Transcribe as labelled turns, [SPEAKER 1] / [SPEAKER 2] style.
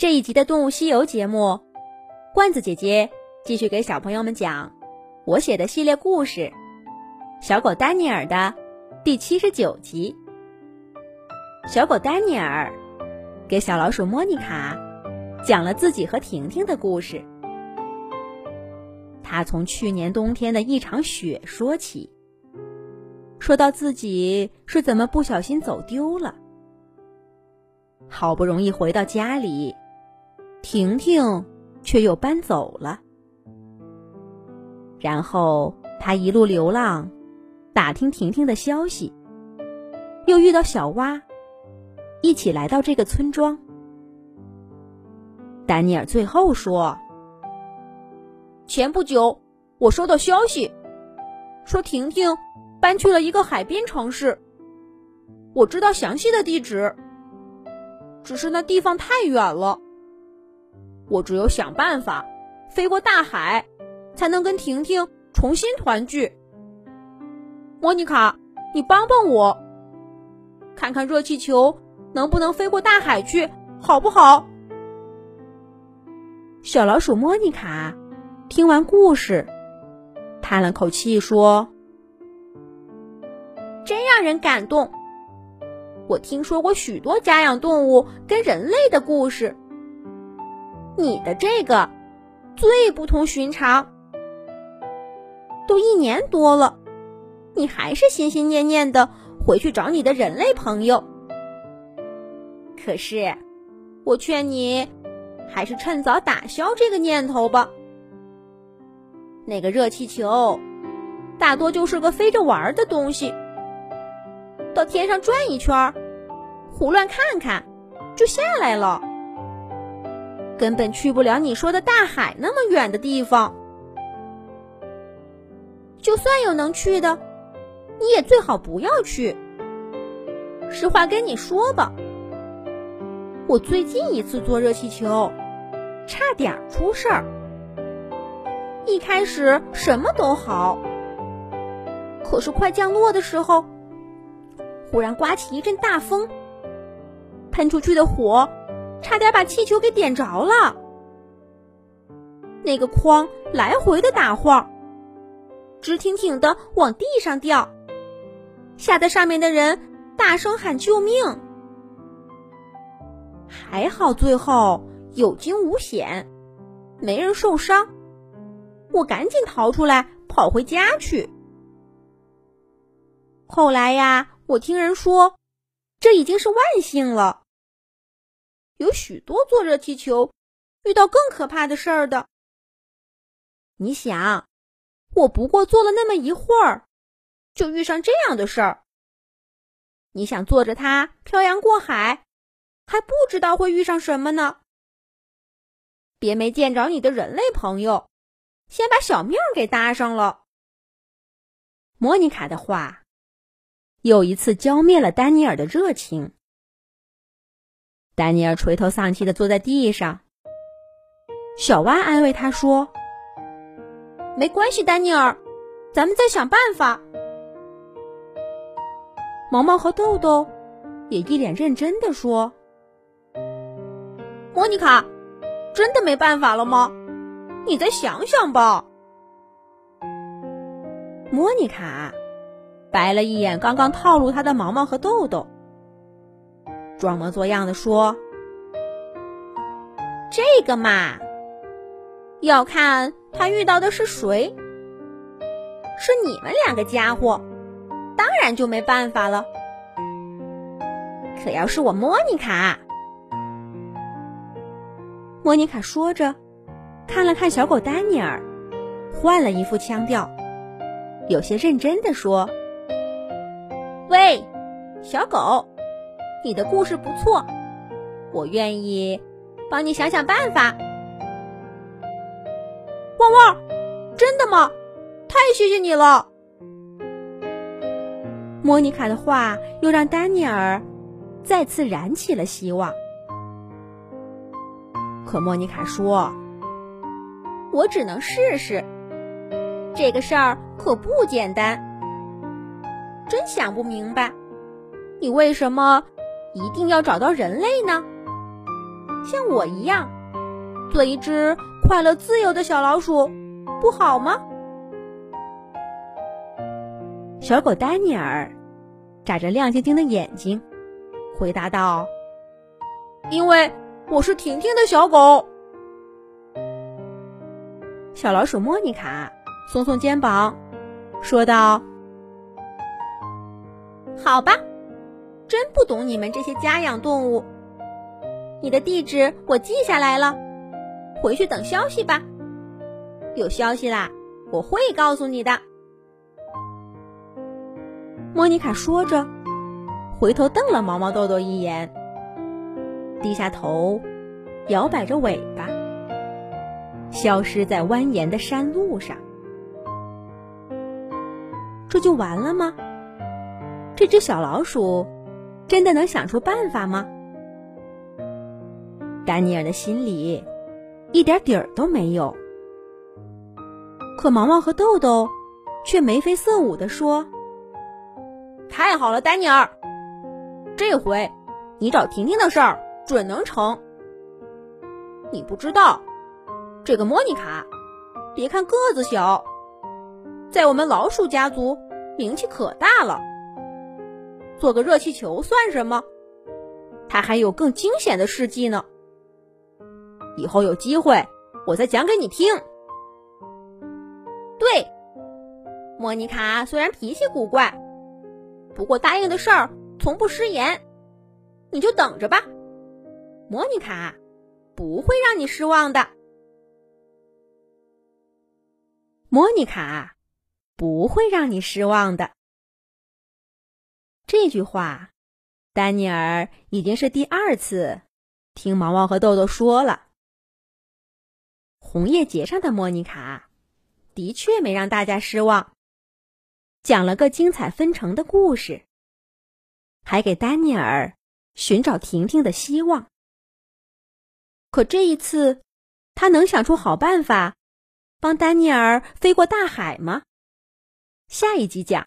[SPEAKER 1] 这一集的《动物西游》节目，罐子姐姐继续给小朋友们讲我写的系列故事《小狗丹尼尔》的第七十九集。小狗丹尼尔给小老鼠莫妮卡讲了自己和婷婷的故事。他从去年冬天的一场雪说起，说到自己是怎么不小心走丢了，好不容易回到家里。婷婷却又搬走了，然后他一路流浪，打听婷婷的消息，又遇到小蛙，一起来到这个村庄。丹尼尔最后说：“
[SPEAKER 2] 前不久，我收到消息，说婷婷搬去了一个海边城市。我知道详细的地址，只是那地方太远了。”我只有想办法飞过大海，才能跟婷婷重新团聚。莫妮卡，你帮帮我，看看热气球能不能飞过大海去，好不好？
[SPEAKER 1] 小老鼠莫妮卡听完故事，叹了口气说：“
[SPEAKER 2] 真让人感动。我听说过许多家养动物跟人类的故事。”你的这个最不同寻常，都一年多了，你还是心心念念的回去找你的人类朋友。可是，我劝你还是趁早打消这个念头吧。那个热气球大多就是个飞着玩的东西，到天上转一圈，胡乱看看，就下来了。根本去不了你说的大海那么远的地方。就算有能去的，你也最好不要去。实话跟你说吧，我最近一次坐热气球，差点出事儿。一开始什么都好，可是快降落的时候，忽然刮起一阵大风，喷出去的火。差点把气球给点着了，那个筐来回的打晃，直挺挺的往地上掉，吓得上面的人大声喊救命。还好最后有惊无险，没人受伤，我赶紧逃出来跑回家去。后来呀，我听人说，这已经是万幸了。有许多坐热气球遇到更可怕的事儿的。你想，我不过坐了那么一会儿，就遇上这样的事儿。你想坐着它漂洋过海，还不知道会遇上什么呢？别没见着你的人类朋友，先把小命给搭上了。
[SPEAKER 1] 莫妮卡的话，又一次浇灭了丹尼尔的热情。丹尼尔垂头丧气的坐在地上。小蛙安慰他说：“
[SPEAKER 2] 没关系，丹尼尔，咱们再想办法。”
[SPEAKER 1] 毛毛和豆豆也一脸认真的说：“
[SPEAKER 2] 莫妮卡，真的没办法了吗？你再想想吧。”
[SPEAKER 1] 莫妮卡白了一眼刚刚套路他的毛毛和豆豆。装模作样的说：“
[SPEAKER 2] 这个嘛，要看他遇到的是谁。是你们两个家伙，当然就没办法了。可要是我莫妮卡，
[SPEAKER 1] 莫妮卡说着，看了看小狗丹尼尔，换了一副腔调，有些认真的说：‘
[SPEAKER 2] 喂，小狗。’”你的故事不错，我愿意帮你想想办法。旺旺，真的吗？太谢谢你了！
[SPEAKER 1] 莫妮卡的话又让丹尼尔再次燃起了希望。可莫妮卡说：“
[SPEAKER 2] 我只能试试，这个事儿可不简单。真想不明白，你为什么？”一定要找到人类呢？像我一样，做一只快乐自由的小老鼠，不好吗？
[SPEAKER 1] 小狗丹尼尔眨着亮晶晶的眼睛，回答道：“
[SPEAKER 2] 因为我是婷婷的小狗。”
[SPEAKER 1] 小老鼠莫妮卡耸耸肩膀，说道：“
[SPEAKER 2] 好吧，真不懂你们这些家养动物。你的地址我记下来了，回去等消息吧。有消息啦，我会告诉你的。”
[SPEAKER 1] 莫妮卡说着，回头瞪了毛毛豆豆一眼，低下头，摇摆着尾巴。消失在蜿蜒的山路上，这就完了吗？这只小老鼠真的能想出办法吗？丹尼尔的心里一点底儿都没有。可毛毛和豆豆却眉飞色舞地说：“
[SPEAKER 2] 太好了，丹尼尔，这回你找婷婷的事儿准能成。你不知道。”这个莫妮卡，别看个子小，在我们老鼠家族名气可大了。做个热气球算什么？他还有更惊险的事迹呢。以后有机会，我再讲给你听。对，莫妮卡虽然脾气古怪，不过答应的事儿从不失言。你就等着吧，莫妮卡不会让你失望的。
[SPEAKER 1] 莫妮卡不会让你失望的。这句话，丹尼尔已经是第二次听毛毛和豆豆说了。红叶节上的莫妮卡的确没让大家失望，讲了个精彩纷呈的故事，还给丹尼尔寻找婷婷的希望。可这一次，他能想出好办法？帮丹尼尔飞过大海吗？下一集讲。